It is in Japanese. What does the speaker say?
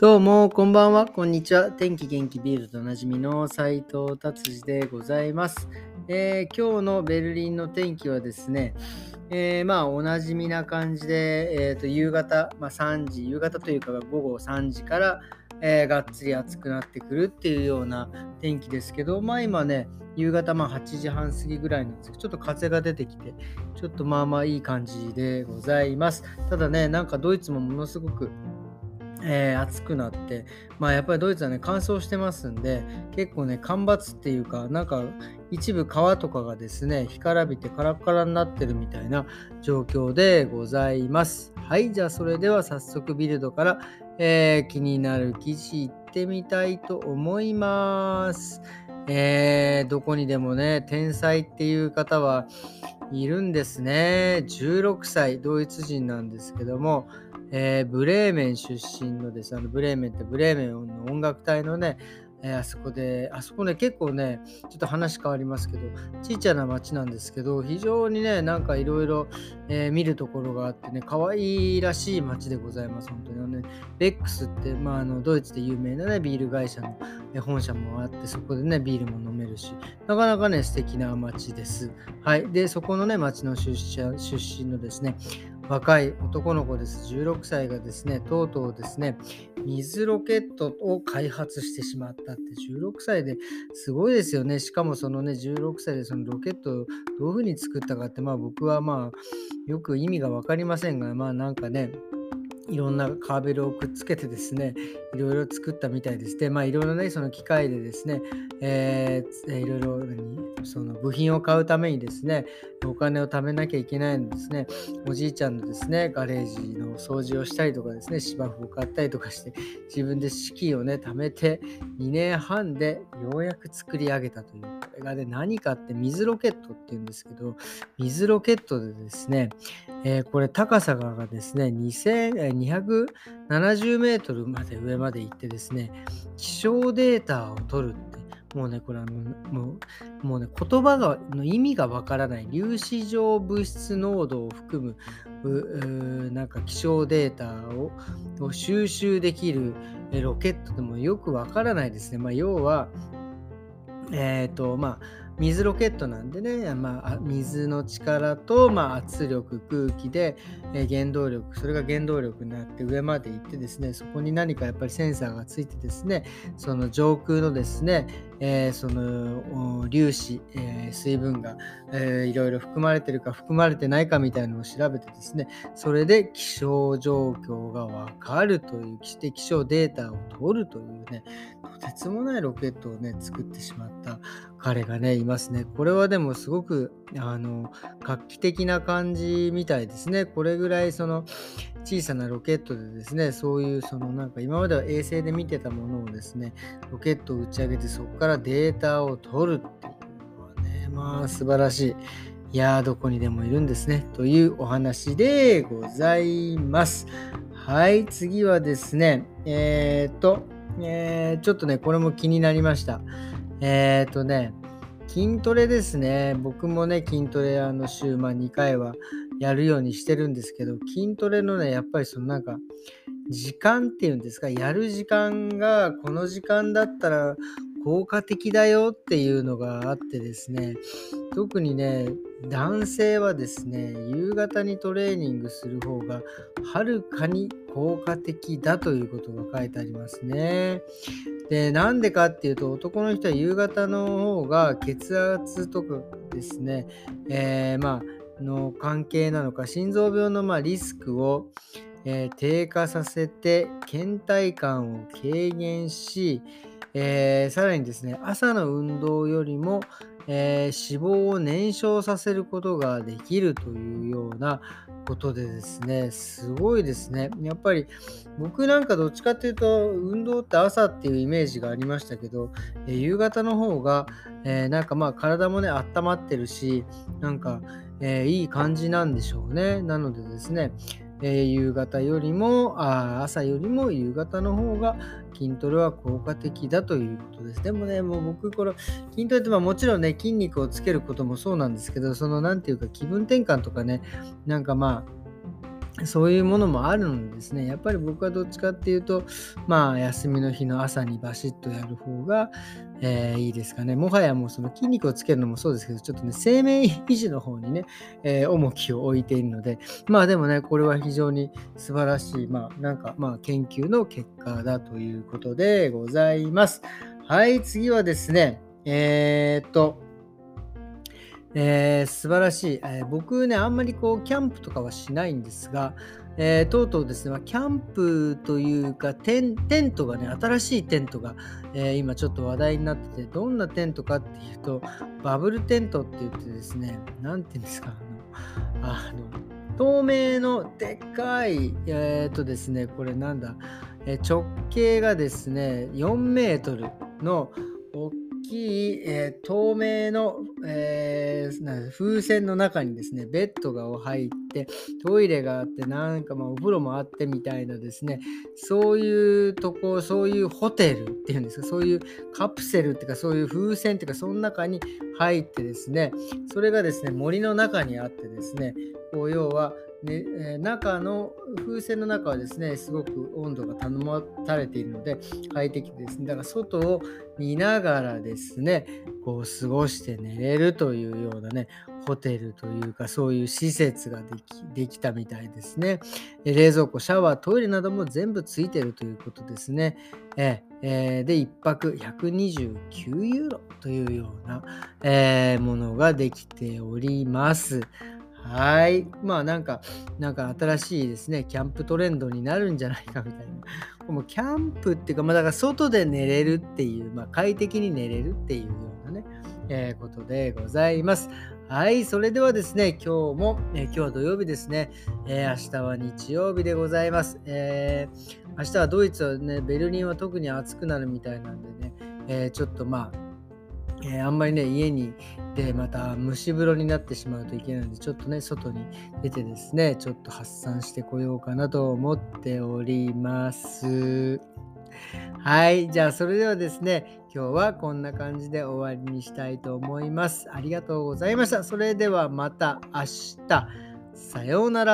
どうも、こんばんは、こんにちは。天気元気ビールとおなじみの斉藤達治でございます、えー、今日のベルリンの天気はですね、えー、まあ、おなじみな感じで、えー、と夕方、まあ、3時、夕方というか午後3時から、えー、がっつり暑くなってくるっていうような天気ですけど、まあ今ね、夕方まあ8時半過ぎぐらいなんですけど、ちょっと風が出てきて、ちょっとまあまあいい感じでございます。ただね、なんかドイツもものすごくえー、暑くなって、まあ、やっぱりドイツはね乾燥してますんで結構ね干ばつっていうかなんか一部川とかがですね干からびてカラカラになってるみたいな状況でございます。はいじゃあそれでは早速ビルドから、えー、気になる記事いってみたいと思います。えー、どこにでもね天才っていう方はいるんですね。16歳ドイツ人なんですけどもえー、ブレーメン出身のですあのブレーメンってブレーメンの音楽隊のね、えー、あそこで、あそこね、結構ね、ちょっと話変わりますけど、ちっちゃな町なんですけど、非常にね、なんかいろいろ見るところがあってね、可愛いらしい町でございます、本当に。ね、ベックスって、まあ、あのドイツで有名なね、ビール会社の本社もあって、そこでね、ビールも飲めるし、なかなかね、素敵な町です。はい。で、そこのね、町の出身のですね、若い男の子です。16歳がですね、とうとうですね、水ロケットを開発してしまったって、16歳ですごいですよね。しかもそのね、16歳でそのロケットをどういうふうに作ったかって、まあ僕はまあ、よく意味が分かりませんが、まあなんかね、いろんなカーベルをくっつけてですね、いろいろ作ったみたいです。で、まあいろいろね、その機械でですね、えー、いろいろその部品を買うためにですね、お金を貯めなきゃいけないのですね、おじいちゃんのですね、ガレージの掃除をしたりとかですね、芝生を買ったりとかして、自分で資金をね、貯めて、2年半でようやく作り上げたという、これがね、何かって水ロケットっていうんですけど、水ロケットでですね、えー、これ高さがですね、270メートルまで上まで行ってですね、気象データを取るってもうね、これあの、もうもうね、言葉がの意味がわからない粒子状物質濃度を含むなんか気象データをを収集できるロケットでもよくわからないですね。まあ、要は、えっ、ー、と、まあ、水ロケットなんでね、まあ、水の力と、まあ、圧力空気で、えー、原動力それが原動力になって上まで行ってですねそこに何かやっぱりセンサーがついてですねその上空のですね、えー、その粒子、えー、水分が、えー、いろいろ含まれてるか含まれてないかみたいなのを調べてですねそれで気象状況がわかるというして気象データを取るというねとてつもないロケットをね作ってしまった彼がねいますね。これはでもすごくあの画期的な感じみたいですね。これぐらいその小さなロケットでですね、そういうそのなんか今までは衛星で見てたものをですね、ロケットを打ち上げてそこからデータを取るっていうのはね、まあ素晴らしい。いやー、どこにでもいるんですね。というお話でございます。はい、次はですね、えー、っと、えー、ちょっとね、これも気になりました。えっ、ー、とね、筋トレですね。僕もね、筋トレあの週、まあ、2回はやるようにしてるんですけど、筋トレのね、やっぱりそのなんか、時間っていうんですか、やる時間がこの時間だったら効果的だよっていうのがあってですね、特にね、男性はですね、夕方にトレーニングする方がはるかに効果的だということが書いてありますね。で、なんでかっていうと、男の人は夕方の方が血圧とかですね、えー、まあ、の関係なのか、心臓病のまリスクを、えー、低下させて、倦怠感を軽減し、えー、さらにですね、朝の運動よりも、えー、脂肪を燃焼させることができるというようなことでですね、すごいですね。やっぱり僕なんかどっちかっていうと、運動って朝っていうイメージがありましたけど、え、夕方の方が、えー、なんかまあ体もね、温まってるし、なんか、えいい感じなんでしょうね。なのでですね、えー、夕方よりもあ朝よりも夕方の方が筋トレは効果的だということです。でもね、もう僕、これ、筋トレってまあもちろんね、筋肉をつけることもそうなんですけど、その何て言うか気分転換とかね、なんかまあ、そういうものもあるのでですね、やっぱり僕はどっちかっていうと、まあ、休みの日の朝にバシッとやる方が、えーいいですかね。もはやもうその筋肉をつけるのもそうですけど、ちょっとね、生命維持の方にね、えー重きを置いているので、まあでもね、これは非常に素晴らしい、まあなんか、まあ研究の結果だということでございます。はい、次はですね、えーっと、えー素晴らしい、えー僕ね、あんまりこう、キャンプとかはしないんですが、えーとうとうですね、キャンプというかテン、トがね、新しいテントが、え今ちょっと話題になってて、どんなテントかっていうと、バブルテントって言ってですね、なんて言うんですか、あの、あの透明のでっかい、えーとですね、これなんだ、えー直径がですね、4メートルの大きい、えー透明の、えー風船の中にですね、ベッドが入って、トイレがあって、なんかまあお風呂もあってみたいなですね、そういうとこ、そういうホテルっていうんですか、そういうカプセルっていうか、そういう風船っていうか、その中に入ってですね、それがですね、森の中にあってですね、こう要は、ね中の風船の中はですね、すごく温度が保たれているので快適ですね。だから外を見ながらですね、こう過ごして寝れるというようなね、ホテルというかそういう施設ができできたみたいですね。冷蔵庫、シャワー、トイレなども全部ついてるということですね。えーで、1泊129ユーロというような、えーものができております。はい。まあなんか、なんか新しいですね、キャンプトレンドになるんじゃないかみたいな。もうキャンプっていうか、まあだから外で寝れるっていう、まあ快適に寝れるっていうようなね、えーことでございます。はい。それではですね、今日も、えー今日は土曜日ですね、えー明日は日曜日でございます。えー明日はドイツはね、ベルリンは特に暑くなるみたいなんでね、えーちょっとまあ、えーあんまりね、家にでまた蒸し風呂になってしまうといけないので、ちょっとね、外に出てですね、ちょっと発散してこようかなと思っております。はい、じゃあそれではですね、今日はこんな感じで終わりにしたいと思います。ありがとうございました。それではまた明日。さようなら。